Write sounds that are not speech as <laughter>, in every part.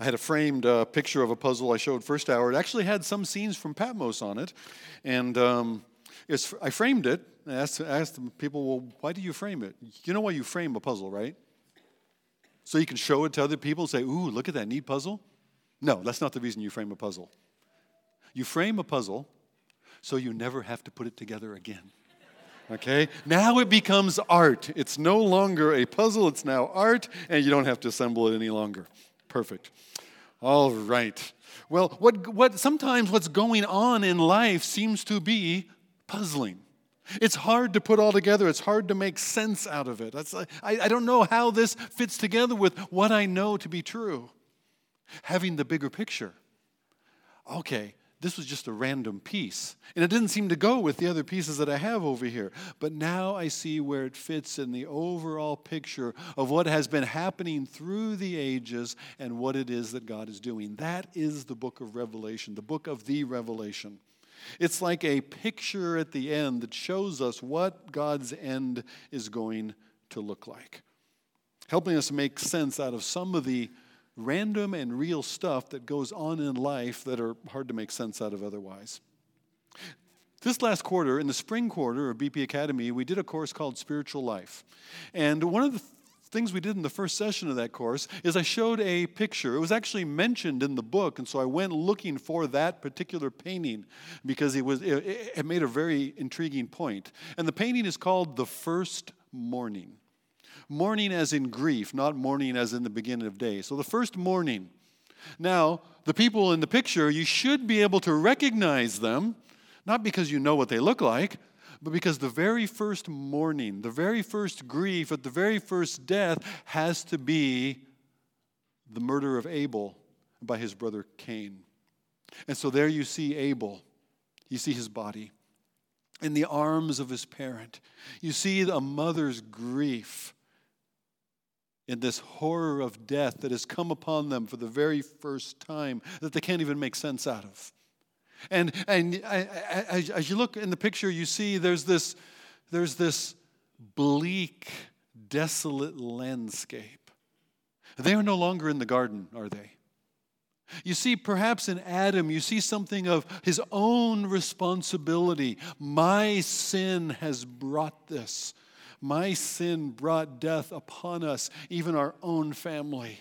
I had a framed uh, picture of a puzzle I showed first hour. It actually had some scenes from Patmos on it. And um, I framed it. I asked, I asked people, well, why do you frame it? You know why you frame a puzzle, right? So you can show it to other people and say, ooh, look at that neat puzzle? No, that's not the reason you frame a puzzle. You frame a puzzle so you never have to put it together again. Okay? Now it becomes art. It's no longer a puzzle, it's now art, and you don't have to assemble it any longer. Perfect. All right. Well, what, what sometimes what's going on in life seems to be puzzling. It's hard to put all together. It's hard to make sense out of it. I, I don't know how this fits together with what I know to be true. Having the bigger picture. Okay, this was just a random piece. And it didn't seem to go with the other pieces that I have over here. But now I see where it fits in the overall picture of what has been happening through the ages and what it is that God is doing. That is the book of Revelation, the book of the Revelation. It's like a picture at the end that shows us what God's end is going to look like, helping us make sense out of some of the random and real stuff that goes on in life that are hard to make sense out of otherwise. This last quarter, in the spring quarter of BP Academy, we did a course called Spiritual Life. And one of the things we did in the first session of that course is I showed a picture. It was actually mentioned in the book, and so I went looking for that particular painting because it was it, it made a very intriguing point. And the painting is called The First Mourning. Mourning as in grief, not morning as in the beginning of day. So the first mourning. Now, the people in the picture, you should be able to recognize them, not because you know what they look like, but because the very first mourning, the very first grief, at the very first death has to be the murder of Abel by his brother Cain. And so there you see Abel, you see his body in the arms of his parent. You see a mother's grief in this horror of death that has come upon them for the very first time that they can't even make sense out of. And, and as you look in the picture, you see there's this, there's this bleak, desolate landscape. They are no longer in the garden, are they? You see, perhaps in Adam, you see something of his own responsibility. My sin has brought this. My sin brought death upon us, even our own family.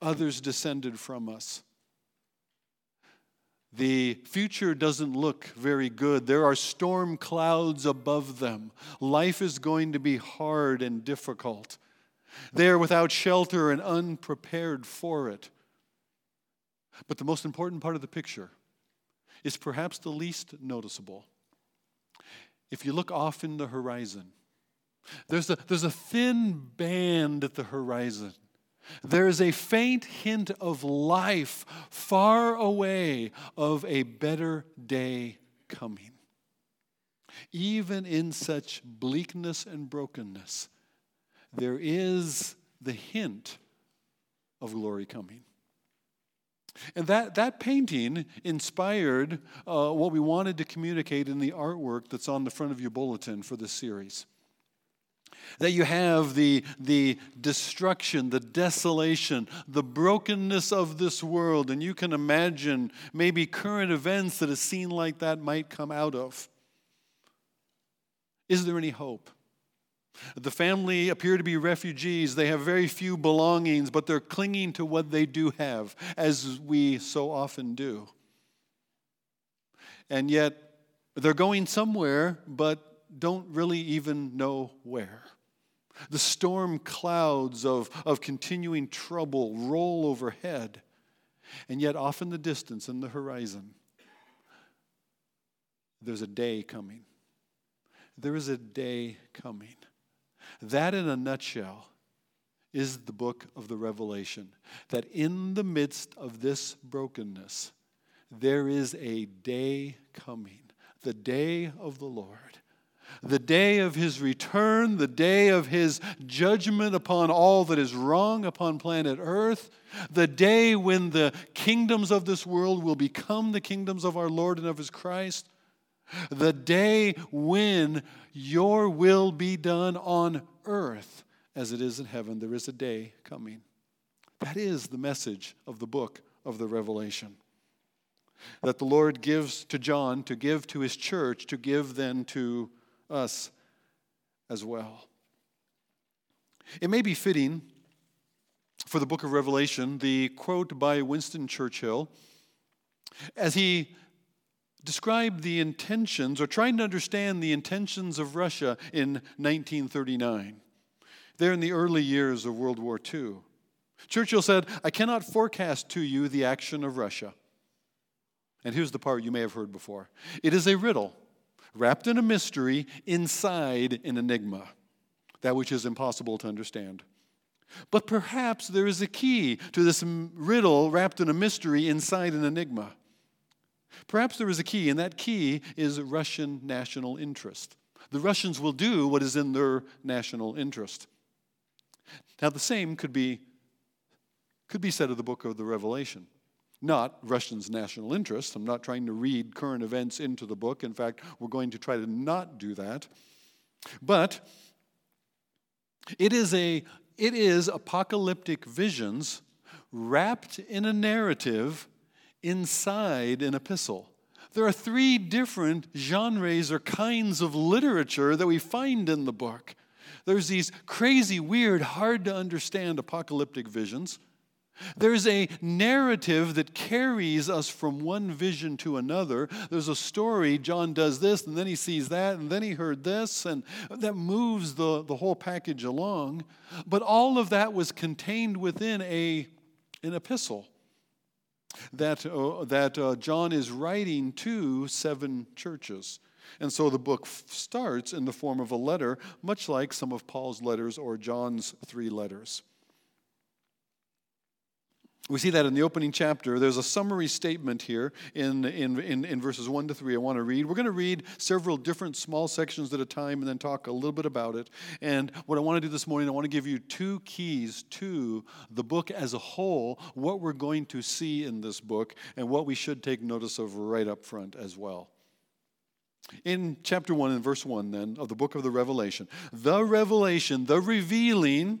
Others descended from us. The future doesn't look very good. There are storm clouds above them. Life is going to be hard and difficult. They are without shelter and unprepared for it. But the most important part of the picture is perhaps the least noticeable. If you look off in the horizon, there's a, there's a thin band at the horizon. There is a faint hint of life far away of a better day coming. Even in such bleakness and brokenness, there is the hint of glory coming. And that, that painting inspired uh, what we wanted to communicate in the artwork that's on the front of your bulletin for this series. That you have the, the destruction, the desolation, the brokenness of this world, and you can imagine maybe current events that a scene like that might come out of. Is there any hope? The family appear to be refugees. They have very few belongings, but they're clinging to what they do have, as we so often do. And yet, they're going somewhere, but don't really even know where. The storm clouds of, of continuing trouble roll overhead, and yet, off in the distance, in the horizon, there's a day coming. There is a day coming. That, in a nutshell, is the book of the Revelation. That in the midst of this brokenness, there is a day coming, the day of the Lord the day of his return, the day of his judgment upon all that is wrong upon planet Earth, the day when the kingdoms of this world will become the kingdoms of our Lord and of his Christ, the day when your will be done on earth as it is in heaven. There is a day coming. That is the message of the book of the Revelation. That the Lord gives to John, to give to his church, to give then to us as well. It may be fitting for the book of Revelation, the quote by Winston Churchill, as he described the intentions or trying to understand the intentions of Russia in 1939, there in the early years of World War II. Churchill said, I cannot forecast to you the action of Russia. And here's the part you may have heard before it is a riddle wrapped in a mystery inside an enigma, that which is impossible to understand. But perhaps there is a key to this riddle wrapped in a mystery inside an enigma. Perhaps there is a key, and that key is Russian national interest. The Russians will do what is in their national interest. Now, the same could be, could be said of the book of the Revelation. Not Russians' national interest. I'm not trying to read current events into the book. In fact, we're going to try to not do that. But it is a it is apocalyptic visions wrapped in a narrative inside an epistle. There are three different genres or kinds of literature that we find in the book. There's these crazy, weird, hard to understand apocalyptic visions. There's a narrative that carries us from one vision to another. There's a story, John does this, and then he sees that, and then he heard this, and that moves the, the whole package along. But all of that was contained within a, an epistle that, uh, that uh, John is writing to seven churches. And so the book f- starts in the form of a letter, much like some of Paul's letters or John's three letters. We see that in the opening chapter. There's a summary statement here in, in, in, in, verses 1 to 3 I want to read. We're going to read several different small sections at a time and then talk a little bit about it. And what I want to do this morning, I want to give you two keys to the book as a whole, what we're going to see in this book, and what we should take notice of right up front as well. In chapter 1 and verse 1, then, of the book of the Revelation, the revelation, the revealing,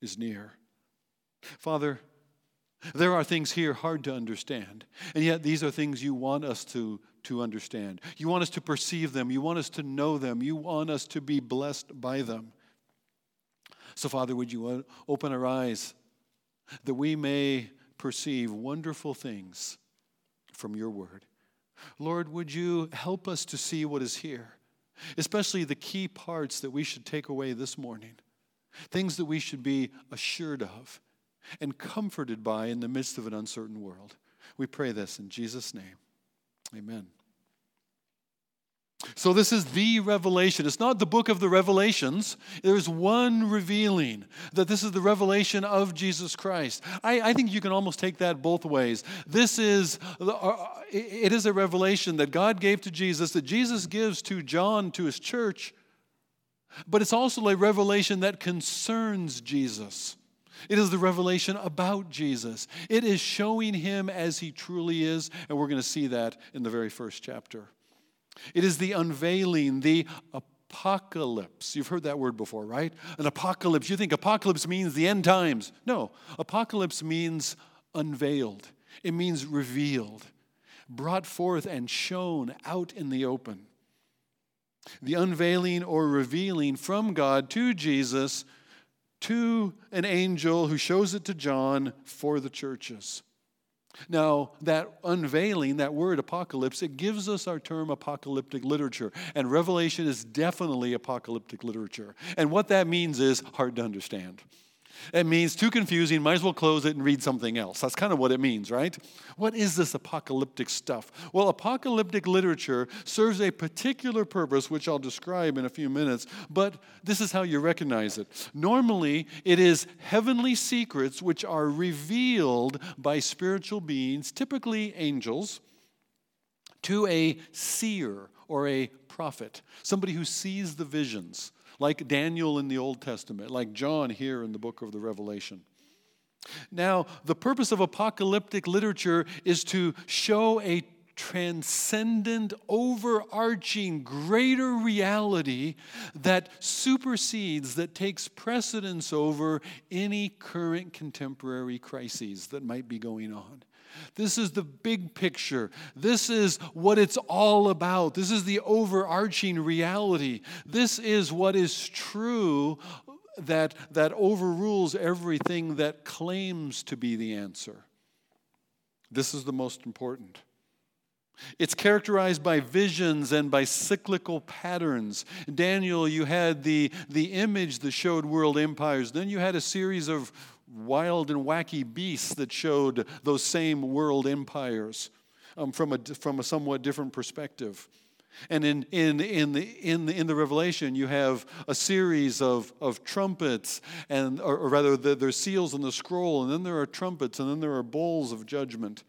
is near. Father, there are things here hard to understand, and yet these are things you want us to, to understand. You want us to perceive them, you want us to know them, you want us to be blessed by them. So, Father, would you open our eyes that we may perceive wonderful things from your word? Lord, would you help us to see what is here, especially the key parts that we should take away this morning? Things that we should be assured of and comforted by in the midst of an uncertain world. We pray this in Jesus' name. Amen. So, this is the revelation. It's not the book of the revelations. There's one revealing that this is the revelation of Jesus Christ. I, I think you can almost take that both ways. This is, uh, it is a revelation that God gave to Jesus, that Jesus gives to John, to his church, but it's also a revelation that concerns Jesus. It is the revelation about Jesus. It is showing him as he truly is, and we're going to see that in the very first chapter. It is the unveiling, the apocalypse. You've heard that word before, right? An apocalypse. You think apocalypse means the end times. No, apocalypse means unveiled, it means revealed, brought forth and shown out in the open the unveiling or revealing from God to Jesus to an angel who shows it to John for the churches. Now, that unveiling, that word apocalypse, it gives us our term apocalyptic literature. And Revelation is definitely apocalyptic literature. And what that means is hard to understand. It means too confusing, might as well close it and read something else. That's kind of what it means, right? What is this apocalyptic stuff? Well, apocalyptic literature serves a particular purpose, which I'll describe in a few minutes, but this is how you recognize it. Normally, it is heavenly secrets which are revealed by spiritual beings, typically angels, to a seer or a prophet, somebody who sees the visions like Daniel in the Old Testament, like John here in the book of the Revelation. Now, the purpose of apocalyptic literature is to show a transcendent, overarching, greater reality that supersedes, that takes precedence over any current contemporary crises that might be going on. This is the big picture. This is what it's all about. This is the overarching reality. This is what is true that, that overrules everything that claims to be the answer. This is the most important. It's characterized by visions and by cyclical patterns. Daniel, you had the, the image that showed world empires. Then you had a series of wild and wacky beasts that showed those same world empires um, from, a, from a somewhat different perspective. And in, in, in, the, in, the, in the Revelation, you have a series of, of trumpets, and, or, or rather, the, there's seals in the scroll, and then there are trumpets, and then there are bowls of judgment.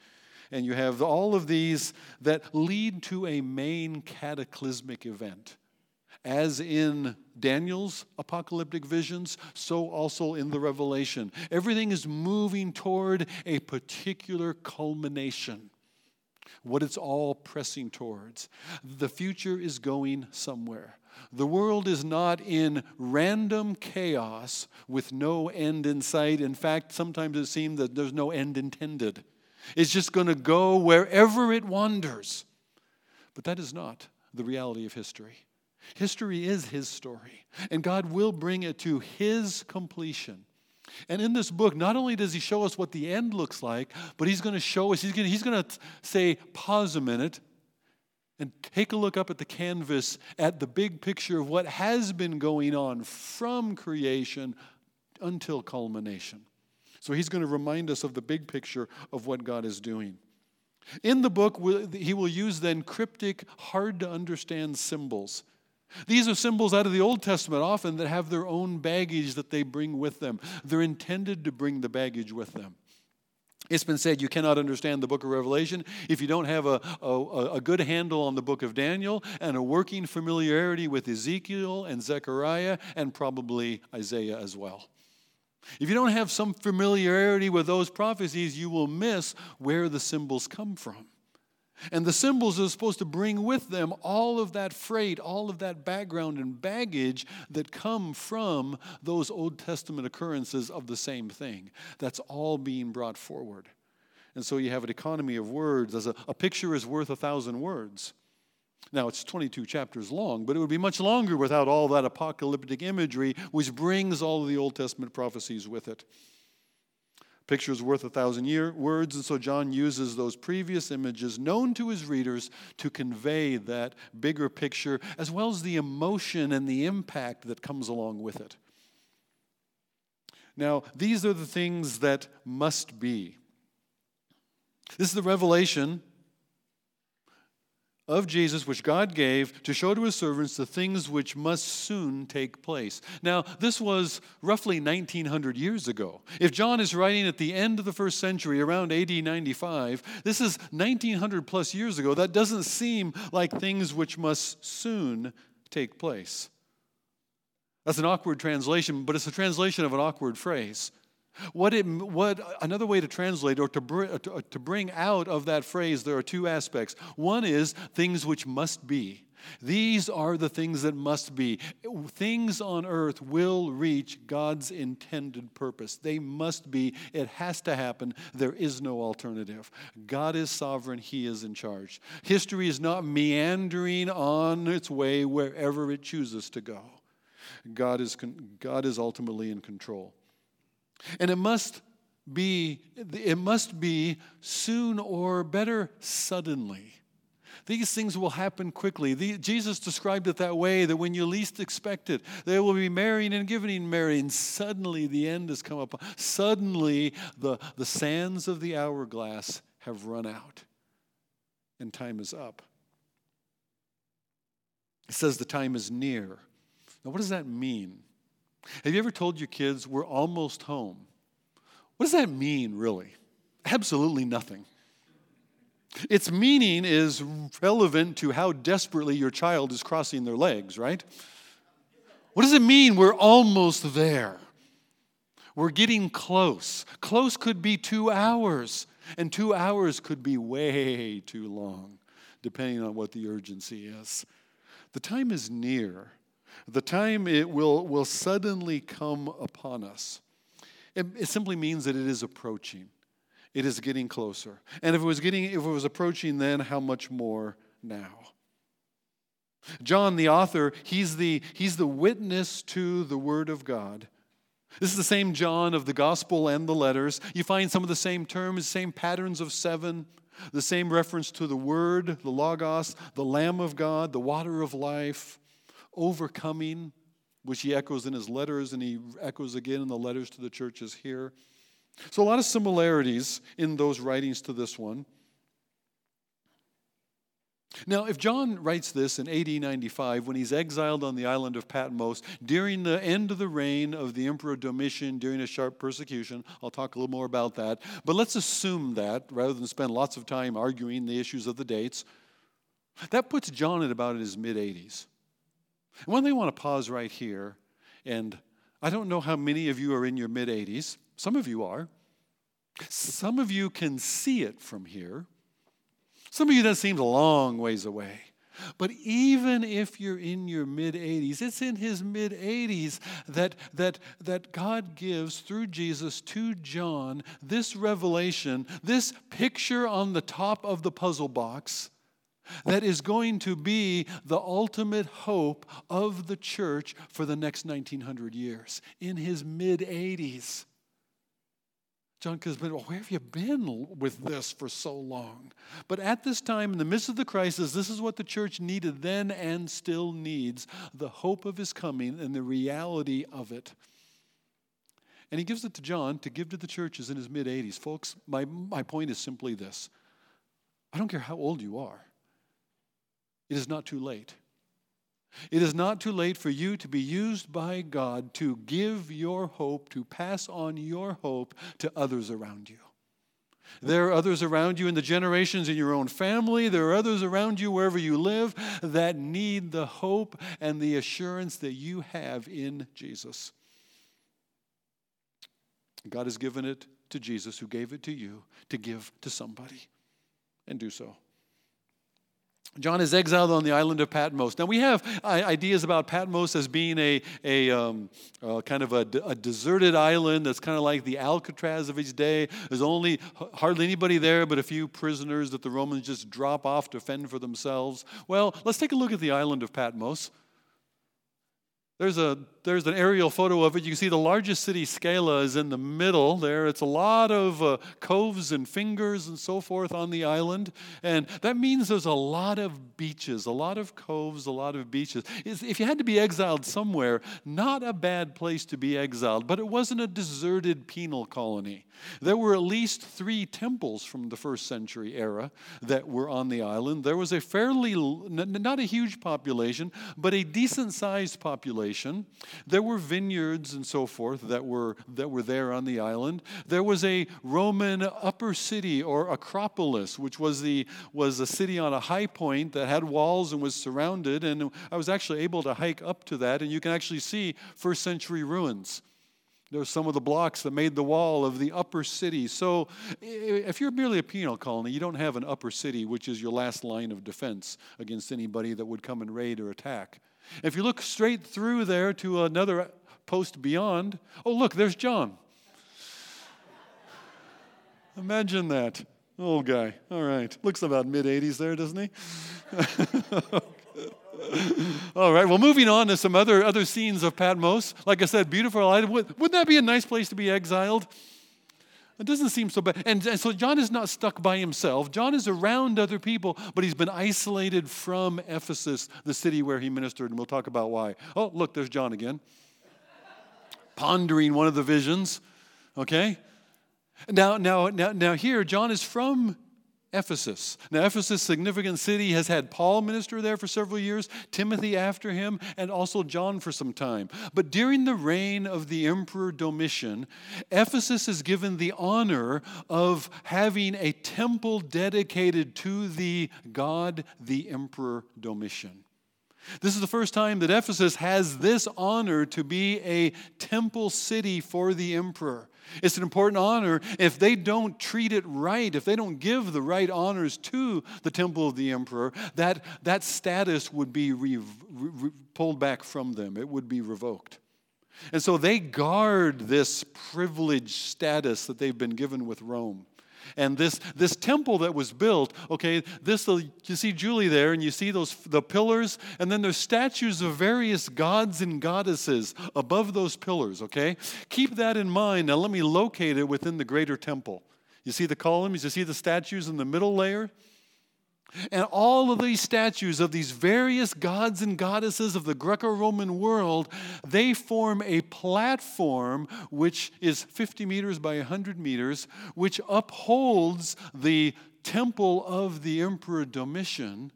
And you have all of these that lead to a main cataclysmic event as in Daniel's apocalyptic visions, so also in the Revelation. Everything is moving toward a particular culmination, what it's all pressing towards. The future is going somewhere. The world is not in random chaos with no end in sight. In fact, sometimes it seems that there's no end intended. It's just going to go wherever it wanders. But that is not the reality of history. History is His story, and God will bring it to His completion. And in this book, not only does He show us what the end looks like, but He's going to show us, He's going to, he's going to say, pause a minute and take a look up at the canvas at the big picture of what has been going on from creation until culmination. So He's going to remind us of the big picture of what God is doing. In the book, he will use then cryptic, hard to understand symbols these are symbols out of the Old Testament often that have their own baggage that they bring with them. They're intended to bring the baggage with them. It's been said you cannot understand the book of Revelation if you don't have a, a, a, good handle on the book of Daniel and a working familiarity with Ezekiel and Zechariah and probably Isaiah as well. If you don't have some familiarity with those prophecies, you will miss where the symbols come from. And the symbols are supposed to bring with them all of that freight, all of that background and baggage that come from those Old Testament occurrences of the same thing. That's all being brought forward. And so you have an economy of words. As a, a picture is worth a thousand words. Now, it's 22 chapters long, but it would be much longer without all that apocalyptic imagery, which brings all of the Old Testament prophecies with it. Picture is worth a thousand year words, and so John uses those previous images known to his readers to convey that bigger picture, as well as the emotion and the impact that comes along with it. Now, these are the things that must be. This is the revelation of Jesus, which God gave to show to his servants the things which must soon take place. Now, this was roughly 1900 years ago. If John is writing at the end of the first century, around AD 95, this is 1900 plus years ago. That doesn't seem like things which must soon take place. That's an awkward translation, but it's a translation of an awkward phrase. What, it, what another way to translate or to, br- uh, to, uh, to bring out of that phrase, there are two aspects. One is things which must be. These are the things that must be. Things on earth will reach God's intended purpose. They must be. It has to happen. There is no alternative. God is sovereign, He is in charge. History is not meandering on its way wherever it chooses to go. God is, God is ultimately in control. And it must be, it must be soon or better suddenly. These things will happen quickly. The, Jesus described it that way that when you least expect it, they will be marrying and giving and suddenly the end has come up. Suddenly the, the sands of the hourglass have run out, and time is up. It says the time is near. Now, what does that mean? Have you ever told your kids, we're almost home? What does that mean, really? Absolutely nothing. Its meaning is relevant to how desperately your child is crossing their legs, right? What does it mean we're almost there? We're getting close. Close could be two hours, and two hours could be way too long, depending on what the urgency is. The time is near. The time it will, will suddenly come upon us. It, it simply means that it is approaching it is getting closer. And if it was getting if it was approaching then, how much more now? John, the author, he's the, he's the witness to the Word of God. This is the same John of the Gospel and the letters. You find some of the same terms, same patterns of seven, the same reference to the Word, the Logos, the Lamb of God, the water of life, overcoming, which he echoes in his letters and he echoes again in the letters to the churches here. So, a lot of similarities in those writings to this one. Now, if John writes this in AD 95, when he's exiled on the island of Patmos during the end of the reign of the Emperor Domitian during a sharp persecution, I'll talk a little more about that. But let's assume that rather than spend lots of time arguing the issues of the dates, that puts John at about in his mid 80s. One thing I want to pause right here, and I don't know how many of you are in your mid 80s. Some of you are. Some of you can see it from here. Some of you, that seems a long ways away. But even if you're in your mid 80s, it's in his mid 80s that, that, that God gives through Jesus to John this revelation, this picture on the top of the puzzle box that is going to be the ultimate hope of the church for the next 1900 years in his mid 80s. John have been, well, where have you been with this for so long? But at this time, in the midst of the crisis, this is what the church needed then and still needs the hope of his coming and the reality of it. And he gives it to John to give to the churches in his mid 80s. Folks, my, my point is simply this I don't care how old you are, it is not too late. It is not too late for you to be used by God to give your hope, to pass on your hope to others around you. There are others around you in the generations in your own family. There are others around you wherever you live that need the hope and the assurance that you have in Jesus. God has given it to Jesus, who gave it to you to give to somebody, and do so. John is exiled on the island of Patmos. Now, we have ideas about Patmos as being a, a um, uh, kind of a, a, deserted island that's kind of like the Alcatraz of its day. There's only hardly anybody there but a few prisoners that the Romans just drop off to fend for themselves. Well, let's take a look at the island of Patmos. There's, a, there's an aerial photo of it. You can see the largest city, Scala, is in the middle there. It's a lot of uh, coves and fingers and so forth on the island. And that means there's a lot of beaches, a lot of coves, a lot of beaches. If you had to be exiled somewhere, not a bad place to be exiled, but it wasn't a deserted penal colony. There were at least three temples from the first century era that were on the island. There was a fairly, not a huge population, but a decent sized population There were vineyards and so forth that were, that were there on the island. There was a Roman upper city or Acropolis, which was, the, was a city on a high point that had walls and was surrounded. And I was actually able to hike up to that, and you can actually see first century ruins. There's some of the blocks that made the wall of the upper city. So, if you're merely a penal colony, you don't have an upper city, which is your last line of defense against anybody that would come and raid or attack. If you look straight through there to another post beyond, oh, look, there's John. Imagine that. Old guy. All right. Looks about mid 80s there, doesn't he? <laughs> All right. Well, moving on to some other, other scenes of Patmos. Like I said, beautiful island. Wouldn't that be a nice place to be exiled? It doesn't seem so bad. And, and so John is not stuck by himself. John is around other people, but he's been isolated from Ephesus, the city where he ministered, and we'll talk about why. Oh, look, there's John again. Pondering one of the visions. Okay? Now, now, now, now here, John is from Ephesus. Now, Ephesus, significant city, has had Paul minister there for several years, Timothy after him, and also John for some time. But during the reign of the Emperor Domitian, Ephesus is given the honor of having a temple dedicated to the God, the Emperor Domitian. This is the first time that Ephesus has this honor to be a temple city for the emperor. It's an important honor. If they don't treat it right, if they don't give the right honors to the temple of the emperor, that, that status would be re, re, pulled back from them, it would be revoked. And so they guard this privileged status that they've been given with Rome. And this, this temple that was built, okay, this uh, you see Julie there, and you see those the pillars, and then there's statues of various gods and goddesses above those pillars, okay? Keep that in mind. Now let me locate it within the greater temple. You see the columns, you see the statues in the middle layer? And all of these statues of these various gods and goddesses of the Greco Roman world, they form a platform which is 50 meters by 100 meters, which upholds the temple of the Emperor Domitian,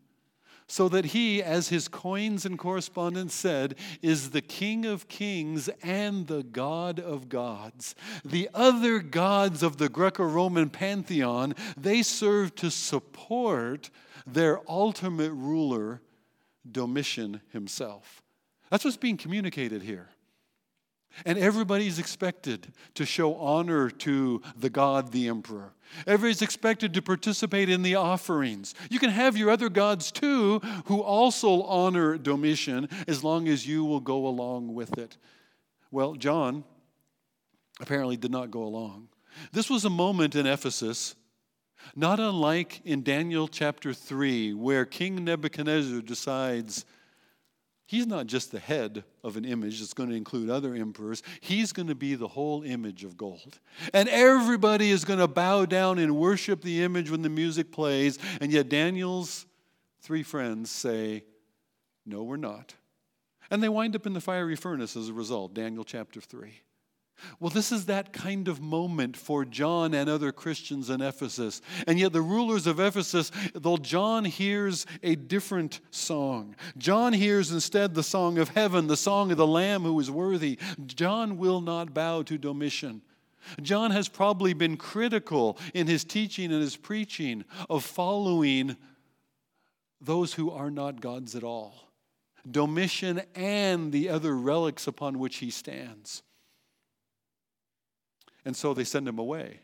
so that he, as his coins and correspondence said, is the King of kings and the God of gods. The other gods of the Greco Roman pantheon, they serve to support their ultimate ruler, Domitian himself. That's what's being communicated here. And everybody's expected to show honor to the God, the emperor. Everybody's expected to participate in the offerings. You can have your other gods too, who also honor Domitian, as long as you will go along with it. Well, John apparently did not go along. This was a moment in Ephesus not unlike in Daniel chapter 3, where King Nebuchadnezzar decides he's not just the head of an image that's going to include other emperors, he's going to be the whole image of gold. And everybody is going to bow down and worship the image when the music plays. And yet Daniel's three friends say, No, we're not. And they wind up in the fiery furnace as a result, Daniel chapter 3. Well, this is that kind of moment for John and other Christians in Ephesus. And yet, the rulers of Ephesus, though John hears a different song, John hears instead the song of heaven, the song of the Lamb who is worthy. John will not bow to Domitian. John has probably been critical in his teaching and his preaching of following those who are not gods at all Domitian and the other relics upon which he stands. And so they send him away.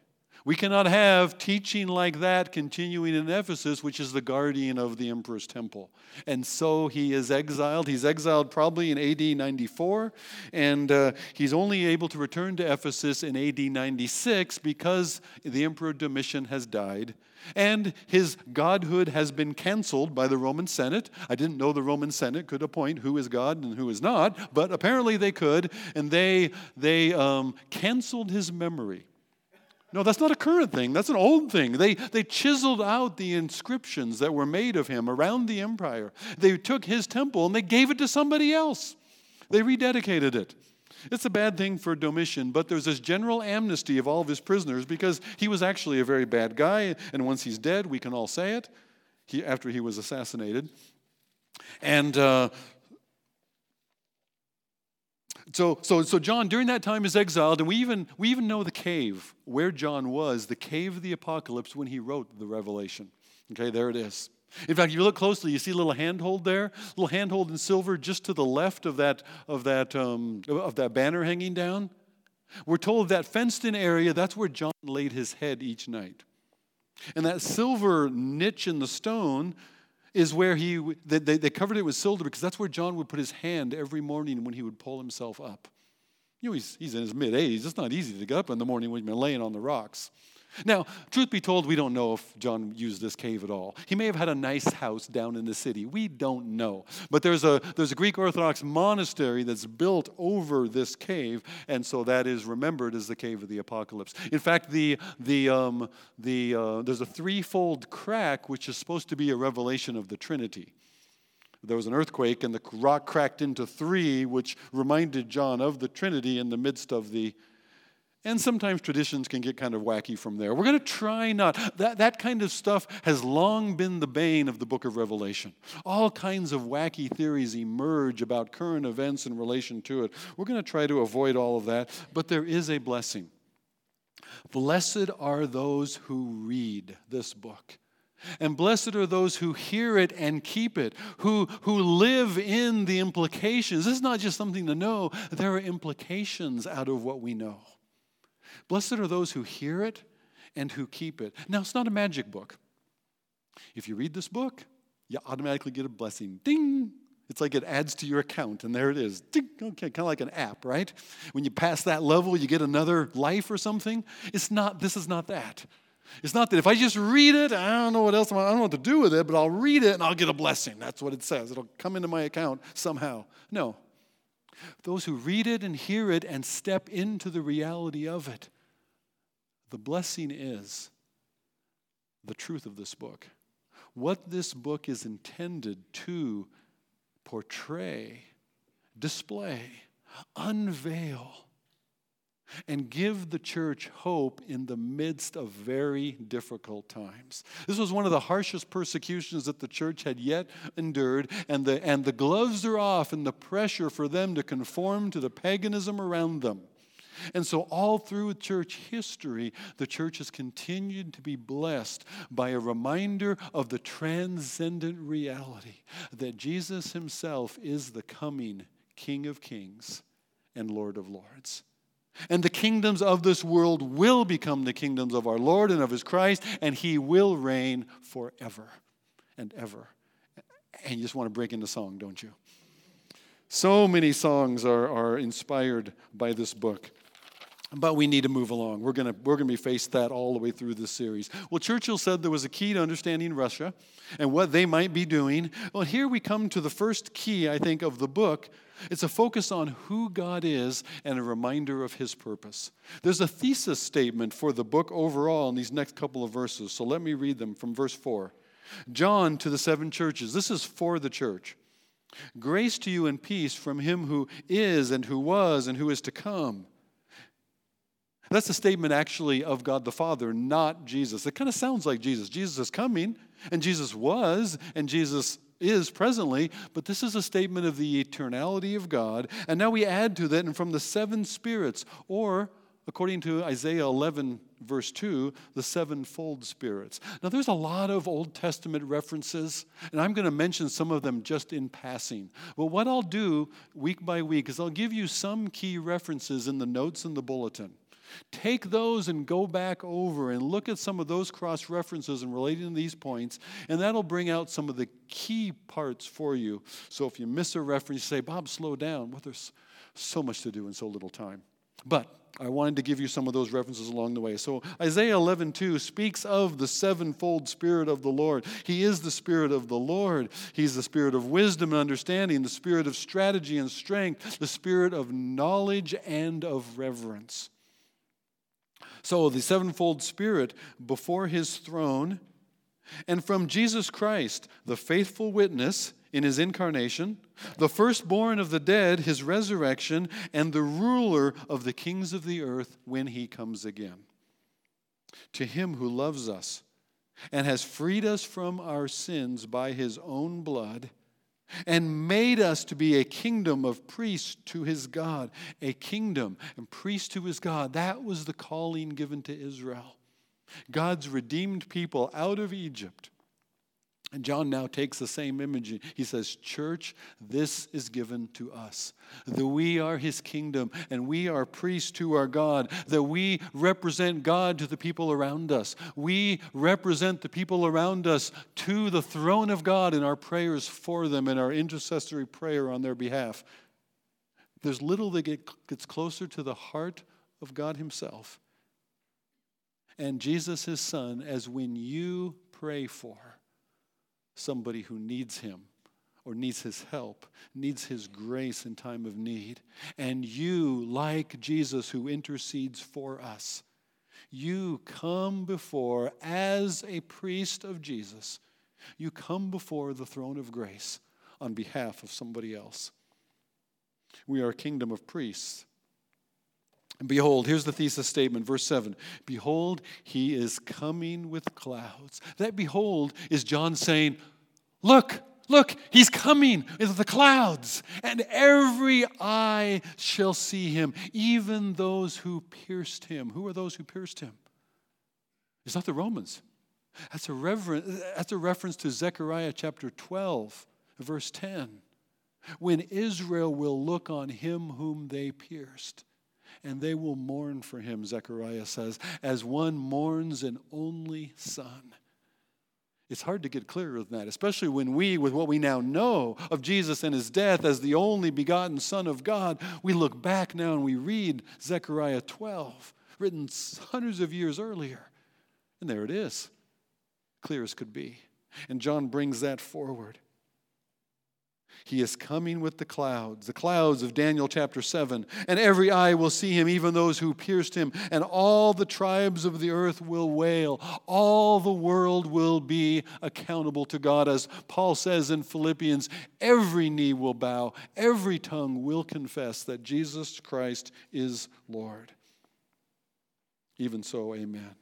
We cannot have teaching like that continuing in Ephesus, which is the guardian of the emperor's temple. And so he is exiled. He's exiled probably in AD 94, and uh, he's only able to return to Ephesus in AD 96 because the emperor Domitian has died and his godhood has been canceled by the Roman Senate. I didn't know the Roman Senate could appoint who is God and who is not, but apparently they could, and they, they um, canceled his memory. No, that's not a current thing. That's an old thing. They, they chiseled out the inscriptions that were made of him around the empire. They took his temple and they gave it to somebody else. They rededicated it. It's a bad thing for Domitian, but there's this general amnesty of all of his prisoners because he was actually a very bad guy, and once he's dead, we can all say it, he, after he was assassinated. And uh, so, so, so John during that time is exiled, and we even, we even know the cave where John was, the cave of the apocalypse when he wrote the Revelation. Okay, there it is. In fact, if you look closely, you see a little handhold there, a little handhold in silver just to the left of that, of that, um, of that banner hanging down. We're told that fenced in area, that's where John laid his head each night. And that silver niche in the stone is where he, they, they covered it with silver because that's where John would put his hand every morning when he would pull himself up. You know, he's, he's in his mid 80s. It's not easy to get up in the morning when you've been laying on the rocks. Now, truth be told, we don't know if John used this cave at all. He may have had a nice house down in the city. We don't know. But there's a, there's a Greek Orthodox monastery that's built over this cave, and so that is remembered as the cave of the apocalypse. In fact, the, the, um, the, uh, there's a threefold crack which is supposed to be a revelation of the Trinity. There was an earthquake, and the rock cracked into three, which reminded John of the Trinity in the midst of the and sometimes traditions can get kind of wacky from there. We're going to try not. That, that kind of stuff has long been the bane of the book of Revelation. All kinds of wacky theories emerge about current events in relation to it. We're going to try to avoid all of that, but there is a blessing. Blessed are those who read this book. And blessed are those who hear it and keep it, who, who live in the implications. This is not just something to know, there are implications out of what we know. Blessed are those who hear it and who keep it. Now, it's not a magic book. If you read this book, you automatically get a blessing. Ding! It's like it adds to your account, and there it is. Ding! Okay, kind of like an app, right? When you pass that level, you get another life or something. It's not, this is not that. It's not that if I just read it, I don't know what else, I don't know what to do with it, but I'll read it and I'll get a blessing. That's what it says. It'll come into my account somehow. No. Those who read it and hear it and step into the reality of it the blessing is the truth of this book. What this book is intended to portray, display, unveil, and give the church hope in the midst of very difficult times. This was one of the harshest persecutions that the church had yet endured, and the, and the gloves are off and the pressure for them to conform to the paganism around them. And so, all through church history, the church has continued to be blessed by a reminder of the transcendent reality that Jesus himself is the coming King of Kings and Lord of Lords. And the kingdoms of this world will become the kingdoms of our Lord and of his Christ, and he will reign forever and ever. And you just want to break into song, don't you? So many songs are, are inspired by this book. But we need to move along. We're going we're gonna be faced that all the way through this series. Well, Churchill said there was a key to understanding Russia and what they might be doing. Well, here we come to the first key, I think, of the book. It's a focus on who God is and a reminder of his purpose. There's a thesis statement for the book overall in these next couple of verses. So let me read them from verse 4. John to the seven churches. This is for the church. Grace to you and peace from him who is and who was and who is to come that's a statement actually of God the Father, not Jesus. It kind of sounds like Jesus. Jesus is coming, and Jesus was, and Jesus is presently, but this is a statement of the eternality of God. And now we add to that, and from the seven spirits, or according to Isaiah 11, verse 2, the sevenfold spirits. Now, there's a lot of Old Testament references, and I'm going to mention some of them just in passing. But what I'll do week by week is I'll give you some key references in the notes in the bulletin. Take those and go back over and look at some of those cross references and relating to these points, and that'll bring out some of the key parts for you. So if you miss a reference, you say, Bob, slow down. Well, there's so much to do in so little time. But I wanted to give you some of those references along the way. So Isaiah 11:2 speaks of the sevenfold spirit of the Lord. He is the spirit of the Lord. He's the spirit of wisdom and understanding, the spirit of strategy and strength, the spirit of knowledge and of reverence. So, the sevenfold Spirit before his throne, and from Jesus Christ, the faithful witness in his incarnation, the firstborn of the dead, his resurrection, and the ruler of the kings of the earth when he comes again. To him who loves us and has freed us from our sins by his own blood and made us to be a kingdom of priests to his God. A kingdom and priests to his God. That was the calling given to Israel. God's redeemed people out of Egypt and John now takes the same image. He says, Church, this is given to us. That we are his kingdom and we are priests to our God. That we represent God to the people around us. We represent the people around us to the throne of God in our prayers for them and our intercessory prayer on their behalf. There's little that gets closer to the heart of God himself and Jesus, his son, as when you pray for somebody who needs him or needs his help, needs his grace in time of need. And you, like Jesus who intercedes for us, you come before, as a priest of Jesus, you come before the throne of grace on behalf of somebody else. We are a kingdom of priests. And behold, here's the thesis statement, verse 7 Behold, he is coming with clouds. That behold is John saying, Look, look, he's coming with the clouds, and every eye shall see him, even those who pierced him. Who are those who pierced him? It's not the Romans. That's a, reverence, that's a reference to Zechariah chapter 12, verse 10. When Israel will look on him whom they pierced and they will mourn for him, Zechariah says, as one mourns an only son. It's hard to get clearer than that, especially when we, with what we now know of Jesus and his death as the only begotten Son of God, we look back now and we read Zechariah 12, written hundreds of years earlier. And there it is, clear as could be. And John brings that forward. He is coming with the clouds, the clouds of Daniel chapter 7. And every eye will see him, even those who pierced him. And all the tribes of the earth will wail. All the world will be accountable to God. As Paul says in Philippians, every knee will bow, every tongue will confess that Jesus Christ is Lord. Even so, amen.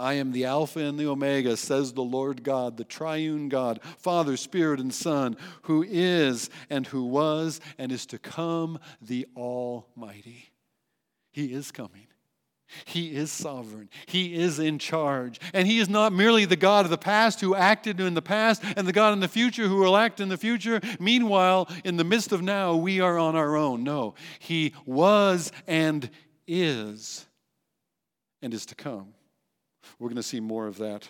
I am the Alpha and the Omega, says the Lord God, the triune God, Father, Spirit, and Son, who is and who was and is to come, the Almighty. He is coming. He is sovereign. He is in charge. And He is not merely the God of the past who acted in the past and the God in the future who will act in the future. Meanwhile, in the midst of now, we are on our own. No, He was and is and is to come. We're going to see more of that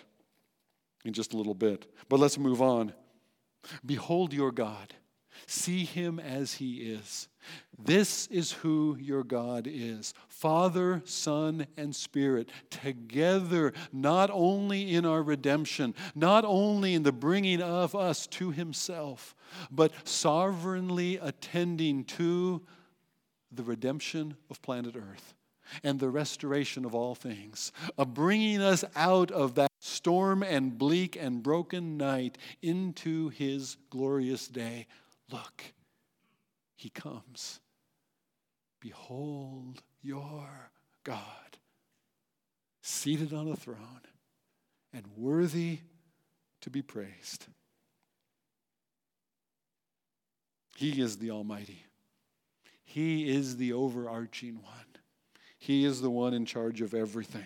in just a little bit. But let's move on. Behold your God. See him as he is. This is who your God is Father, Son, and Spirit, together, not only in our redemption, not only in the bringing of us to himself, but sovereignly attending to the redemption of planet Earth and the restoration of all things, of bringing us out of that storm and bleak and broken night into his glorious day. Look, he comes. Behold your God, seated on a throne and worthy to be praised. He is the Almighty. He is the overarching one. He is the one in charge of everything.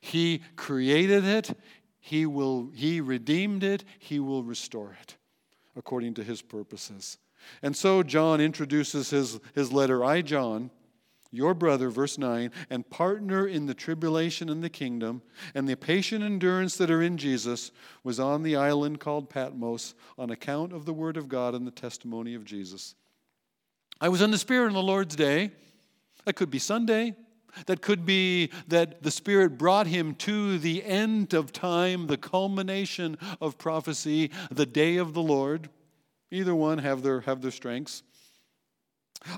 He created it, he will he redeemed it, he will restore it according to his purposes. And so John introduces his, his letter, I, John, your brother, verse 9, and partner in the tribulation and the kingdom, and the patient endurance that are in Jesus, was on the island called Patmos on account of the word of God and the testimony of Jesus. I was in the Spirit on the Lord's day. That could be Sunday, that could be that the Spirit brought him to the end of time, the culmination of prophecy, the day of the Lord. Either one have their, have their strengths.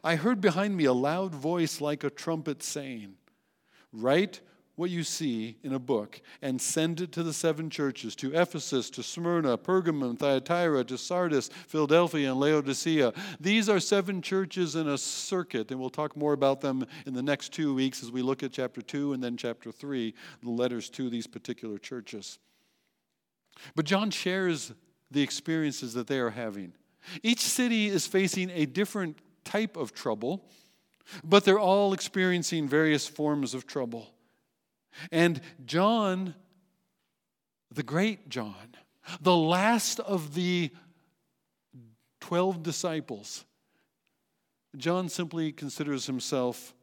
I heard behind me a loud voice like a trumpet saying, Write what you see in a book and send it to the seven churches to Ephesus, to Smyrna, Pergamum, Thyatira, to Sardis, Philadelphia, and Laodicea. These are seven churches in a circuit, and we'll talk more about them in the next two weeks as we look at chapter 2 and then chapter 3, the letters to these particular churches. But John shares the experiences that they are having. Each city is facing a different type of trouble, but they're all experiencing various forms of trouble. And John, the great John, the last of the 12 disciples, John simply considers himself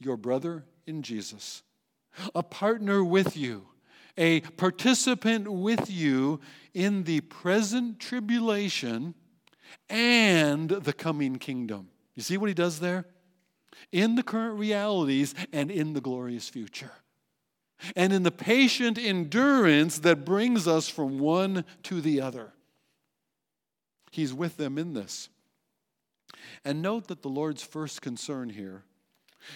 your brother in Jesus, a partner with you, a participant with you in the present tribulation and the coming kingdom. You see what he does there? In the current realities and in the glorious future. And in the patient endurance that brings us from one to the other. He's with them in this. And note that the Lord's first concern here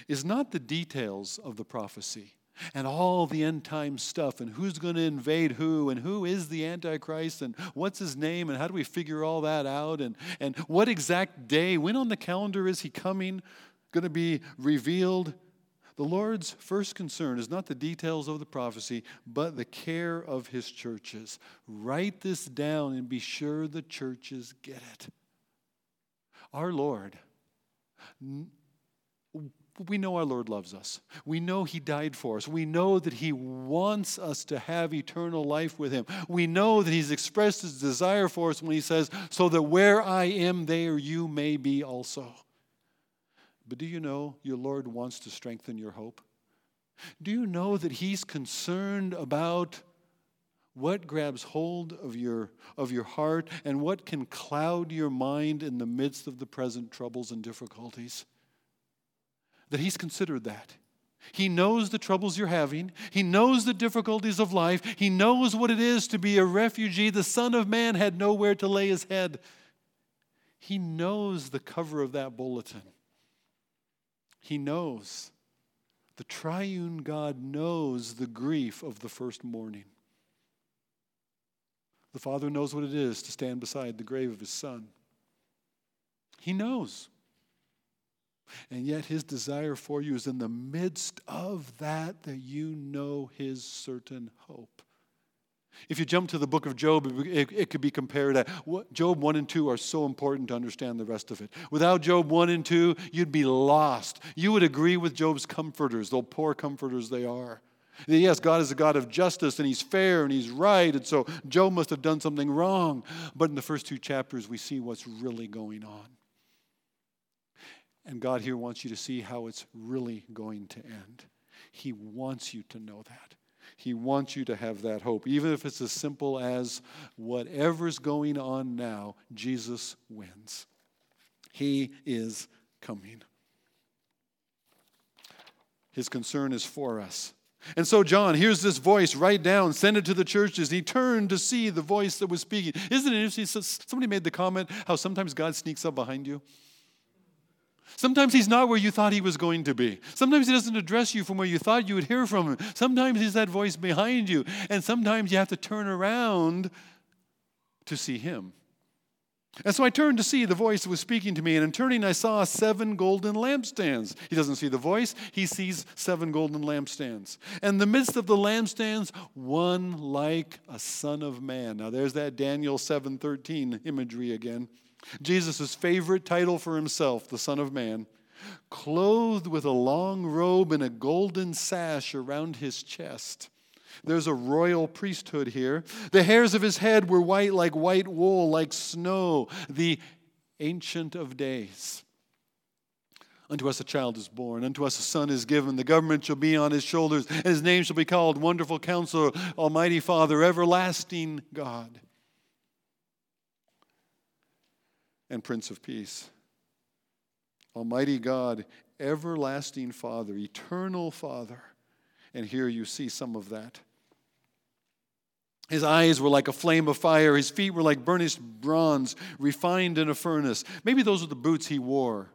is not the details of the prophecy and all the end time stuff and who's going to invade who and who is the Antichrist and what's his name and how do we figure all that out and, and what exact day, when on the calendar is he coming, going to be revealed. The Lord's first concern is not the details of the prophecy, but the care of his churches. Write this down and be sure the churches get it. Our Lord we know our Lord loves us. We know He died for us. We know that He wants us to have eternal life with Him. We know that He's expressed His desire for us when He says, So that where I am, there you may be also. But do you know your Lord wants to strengthen your hope? Do you know that He's concerned about what grabs hold of your, of your heart and what can cloud your mind in the midst of the present troubles and difficulties? that He's considered that. He knows the troubles you're having. He knows the difficulties of life. He knows what it is to be a refugee. The Son of Man had nowhere to lay his head. He knows the cover of that bulletin. He knows. The triune God knows the grief of the first mourning. The Father knows what it is to stand beside the grave of his Son. He knows. And yet, his desire for you is in the midst of that, that you know his certain hope. If you jump to the book of Job, it, it, could be compared to Job 1 and 2 are so important to understand the rest of it. Without Job 1 and 2, you'd be lost. You would agree with Job's comforters, though poor comforters they are. Yes, God is a God of justice and He's fair and He's right, and so Job must have done something wrong. But in the first two chapters, we see what's really going on. And God here wants you to see how it's really going to end. He wants you to know that. He wants you to have that hope, even if it's as simple as whatever's going on now, Jesus wins. He is coming. His concern is for us. And so, John hears this voice, write down, send it to the churches. He turned to see the voice that was speaking. Isn't it interesting? Somebody made the comment how sometimes God sneaks up behind you. Sometimes he's not where you thought he was going to be. Sometimes he doesn't address you from where you thought you would hear from him. Sometimes he's that voice behind you. And sometimes you have to turn around to see him. And so I turned to see the voice that was speaking to me, and in turning, I saw seven golden lampstands. He doesn't see the voice, he sees seven golden lampstands. And in the midst of the lampstands, one like a son of man. Now there's that Daniel 7:13 imagery again. Jesus' favorite title for himself, the Son of Man, clothed with a long robe and a golden sash around his chest. There's a royal priesthood here. The hairs of his head were white like white wool, like snow, the Ancient of Days. Unto us a child is born, unto us a son is given. The government shall be on his shoulders, and his name shall be called Wonderful Counselor, Almighty Father, Everlasting God and Prince of Peace. Almighty God, everlasting Father, eternal Father. And here you see some of that. His eyes were like a flame of fire. His feet were like burnished bronze, refined in a furnace. Maybe those were the boots he wore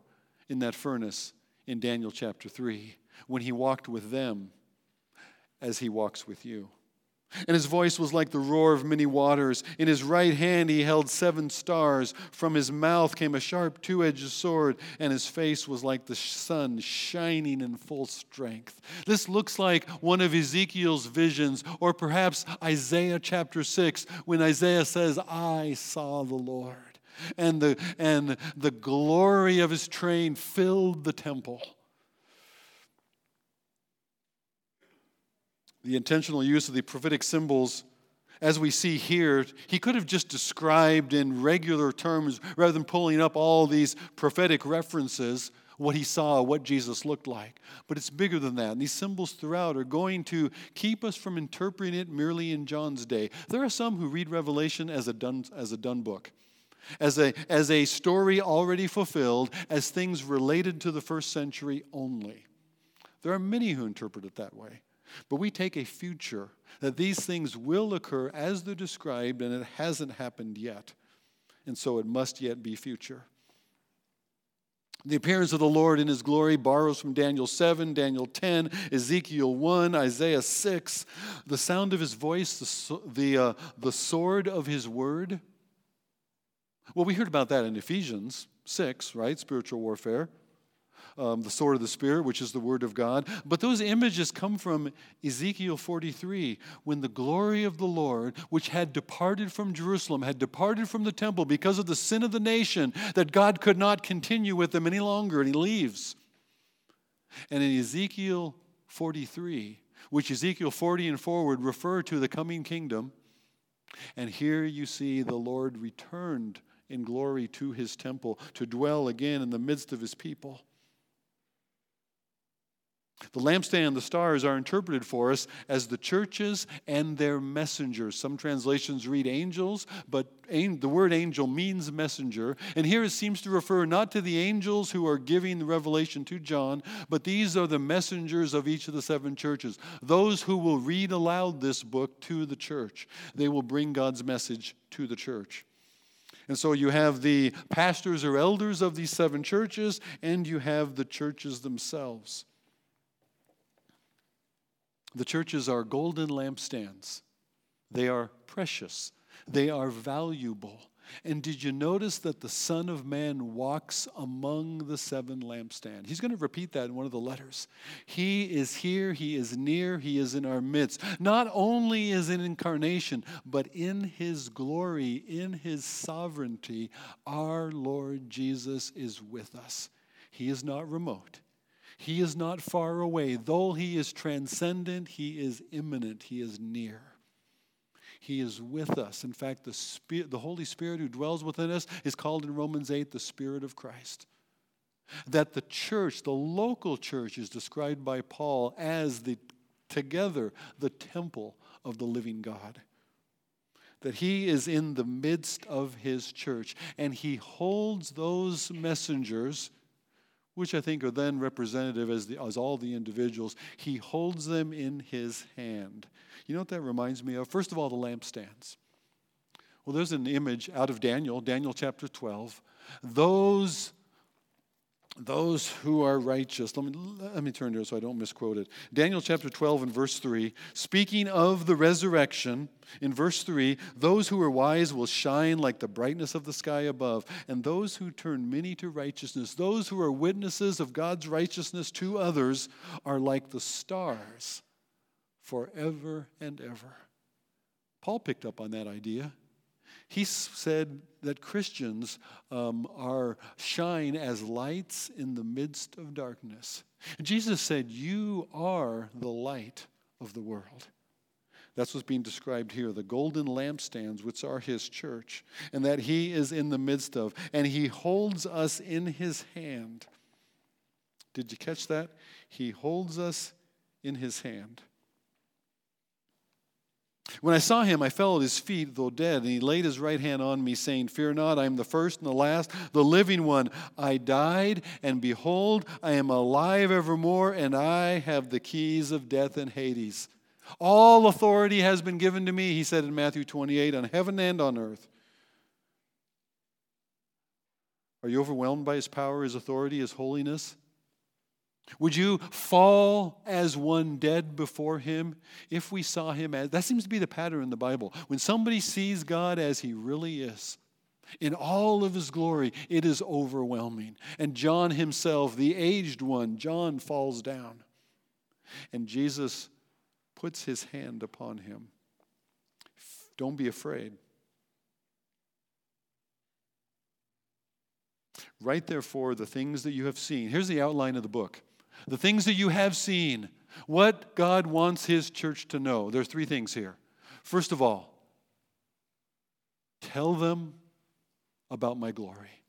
in that furnace in Daniel chapter 3 when he walked with them as he walks with you. And his voice was like the roar of many waters. In his right hand he held seven stars. From his mouth came a sharp two edged sword, and his face was like the sun shining in full strength. This looks like one of Ezekiel's visions, or perhaps Isaiah chapter 6, when Isaiah says, I saw the Lord. And the, and the glory of his train filled the temple. The intentional use of the prophetic symbols, as we see here, he could have just described in regular terms rather than pulling up all these prophetic references what he saw, what Jesus looked like. But it's bigger than that. And these symbols throughout are going to keep us from interpreting it merely in John's day. There are some who read Revelation as a done, as a done book. As a, as a story already fulfilled, as things related to the first century only. There are many who interpret it that way. But we take a future that these things will occur as they're described, and it hasn't happened yet. And so it must yet be future. The appearance of the Lord in his glory borrows from Daniel 7, Daniel 10, Ezekiel 1, Isaiah 6. The sound of his voice, the, the, uh, the sword of his word. Well, we heard about that in Ephesians 6, right? Spiritual warfare um, the sword of the Spirit, which is the Word of God. But those images come from Ezekiel 43, when the glory of the Lord, which had departed from Jerusalem, had departed from the temple because of the sin of the nation, that God could not continue with them any longer, and he leaves. And in Ezekiel 43, which Ezekiel 40 and forward refer to the coming kingdom, and here you see the Lord returned in glory to his temple to dwell again in the midst of his people. The lampstand and the stars are interpreted for us as the churches and their messengers. Some translations read angels, but the word angel means messenger. And here it seems to refer not to the angels who are giving the revelation to John, but these are the messengers of each of the seven churches. Those who will read aloud this book to the church. They will bring God's message to the church. And so you have the pastors or elders of these seven churches, and you have the churches themselves. The churches are golden lampstands. They are precious. They are valuable. And did you notice that the Son of Man walks among the seven lampstands? He's going to repeat that in one of the letters. He is here, He is near, He is in our midst. Not only is in incarnation, but in His glory, in His sovereignty, our Lord Jesus is with us. He is not remote. He is not far away. Though he is transcendent, he is immanent, he is near. He is with us. In fact, the, Spirit, the Holy Spirit who dwells within us is called in Romans 8 the Spirit of Christ. That the church, the local church, is described by Paul as the together the temple of the living God that he is in the midst of his church and he holds those messengers which I think are then representative as, the, as all the individuals. He holds them in his hand. You know what that reminds me of? First of all, the lampstands. Well, there's an image out of Daniel, Daniel chapter 12. Those those who are righteous. Let me, let me turn here so I don't misquote it. Daniel chapter 12 and verse 3, speaking of the resurrection, in verse 3, those who are wise will shine like the brightness of the sky above, and those who turn many to righteousness, those who are witnesses of God's righteousness to others, are like the stars forever and ever. Paul picked up on that idea. He said that Christians um, are shine as lights in the midst of darkness. Jesus said, "You are the light of the world." That's what's being described here the golden lampstands, which are his church, and that he is in the midst of, and he holds us in his hand. Did you catch that? He holds us in his hand. When I saw him, I fell at his feet, though dead, and he laid his right hand on me, saying, Fear not, I am the first and the last, the living one. I died, and behold, I am alive evermore, and I have the keys of death and Hades. All authority has been given to me, he said in Matthew 28, on heaven and on earth. Are you overwhelmed by his power, his authority, his holiness? Would you fall as one dead before him if we saw him as that seems to be the pattern in the Bible. When somebody sees God as he really is, in all of his glory, it is overwhelming. And John himself, the aged one, John falls down. And Jesus puts his hand upon him. Don't be afraid. Write therefore the things that you have seen. Here's the outline of the book the things that you have seen, what God wants His church to know. There's three things here. First of all, tell them about my glory.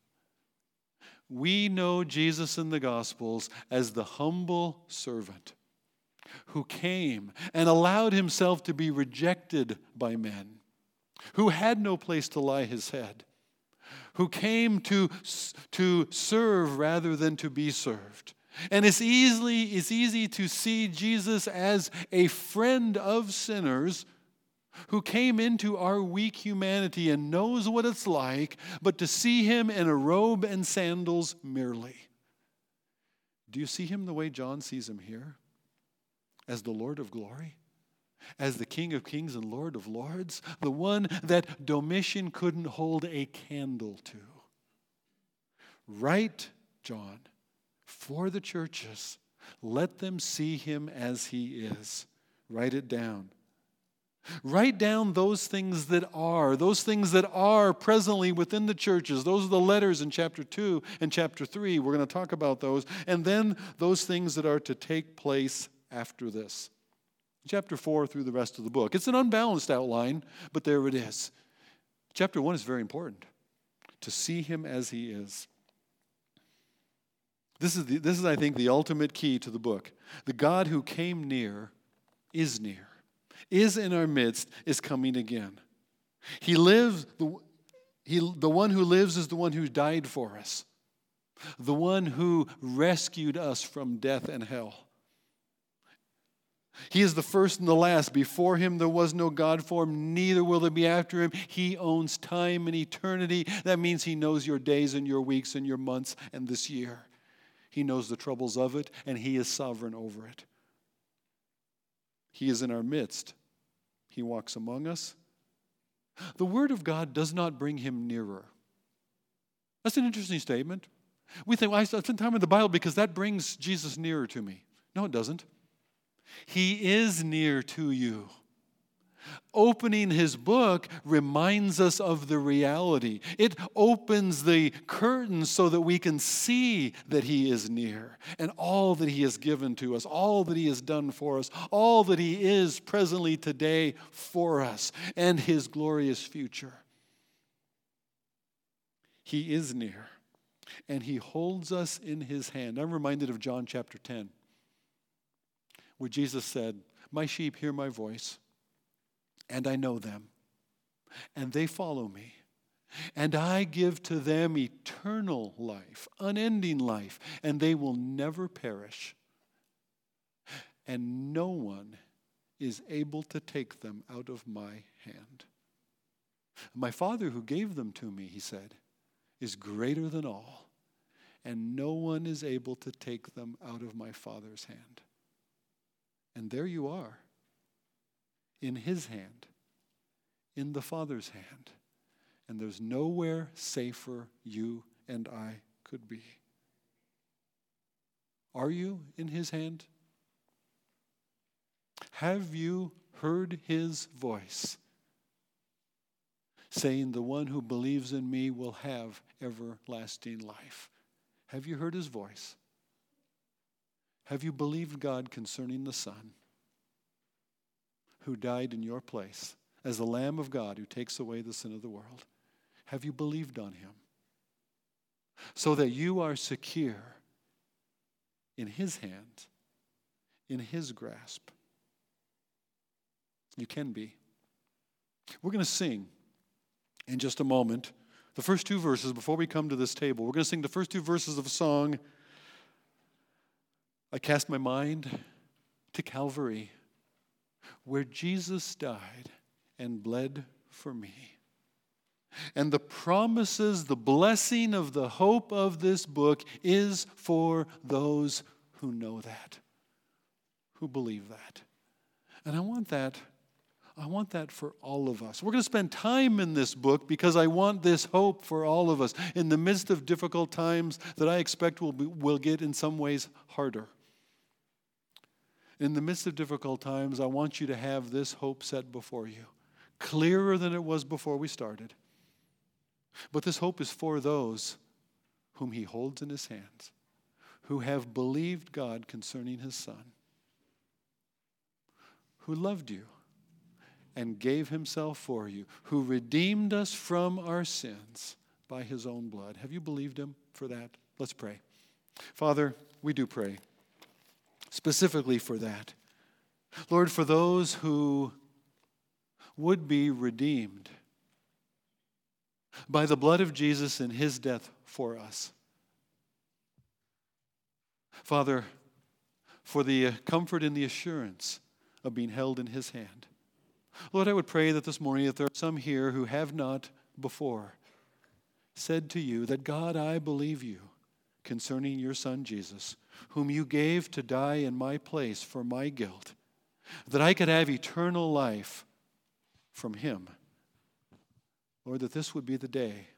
We know Jesus in the Gospels as the humble servant who came and allowed himself to be rejected by men, who had no place to lie his head, who came to, to serve rather than to be served, And it's easily it's easy to see Jesus as a friend of sinners who came into our weak humanity and knows what it's like, but to see him in a robe and sandals merely. Do you see him the way John sees him here? As the Lord of glory? As the King of kings and Lord of lords? The one that Domitian couldn't hold a candle to. Write, John, for the churches. Let them see him as he is. Write it down. Write down those things that are, those things that are presently within the churches. Those are the letters in chapter 2 and chapter 3. We're going to talk about those. And then those things that are to take place after this. Chapter 4 through the rest of the book. It's an unbalanced outline, but there it is. Chapter 1 is very important to see him as he is. This is, the, this is, I think, the ultimate key to the book. The God who came near is near is in our midst, is coming again. He lives, the, he, the one who lives is the one who died for us, the one who rescued us from death and hell. He is the first and the last. Before him there was no God form, neither will there be after him. He owns time and eternity. That means he knows your days and your weeks and your months and this year. He knows the troubles of it, and he is sovereign over it. He is in our midst, He walks among us. The Word of God does not bring him nearer. That's an interesting statement. We think, well, I spend time in the Bible because that brings Jesus nearer to me. No, it doesn't. He is near to you. Opening his book reminds us of the reality. It opens the curtains so that we can see that he is near and all that he has given to us, all that he has done for us, all that he is presently today for us, and his glorious future. He is near and he holds us in his hand. I'm reminded of John chapter 10, where Jesus said, My sheep hear my voice and I know them, and they follow me. And I give to them eternal life, unending life, and they will never perish. And no one is able to take them out of my hand. My Father who gave them to me, he said, is greater than all, and no one is able to take them out of my Father's hand. And there you are in His hand, in the Father's hand. And there's nowhere safer you and I could be. Are you in His hand? Have you heard His voice saying, The one who believes in me will have everlasting life? Have you heard His voice? Have you believed God concerning the Son? Who died in your place as the Lamb of God who takes away the sin of the world? Have you believed on him? So that you are secure in his hand, in his grasp. You can be. We're going to sing in just a moment the first two verses before we come to this table. We're going to sing the first two verses of a song. I cast my mind to Calvary where Jesus died and bled for me. And the promises, the blessing of the hope of this book is for those who know that, who believe that. And I want that. I want that for all of us. We're going to spend time in this book because I want this hope for all of us in the midst of difficult times that I expect will, be, will get in some ways harder. In the midst of difficult times, I want you to have this hope set before you, clearer than it was before we started. But this hope is for those whom He holds in His hands, who have believed God concerning His Son, who loved you and gave Himself for you, who redeemed us from our sins by His own blood. Have you believed Him for that? Let's pray. Father, we do pray specifically for that. Lord, for those who would be redeemed by the blood of Jesus and his death for us. Father, for the comfort and the assurance of being held in His hand. Lord, I would pray that this morning, if there are some here who have not before said to you that, God, I believe you concerning your Son Jesus, whom you gave to die in my place for my guilt, that I could have eternal life from him. Lord, that this would be the day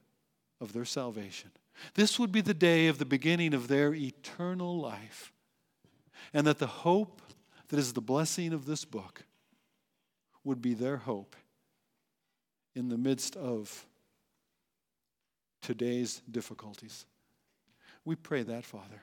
of their salvation. This would be the day of the beginning of their eternal life. And that the hope that is the blessing of this book would be their hope in the midst of today's difficulties. We pray that, Father,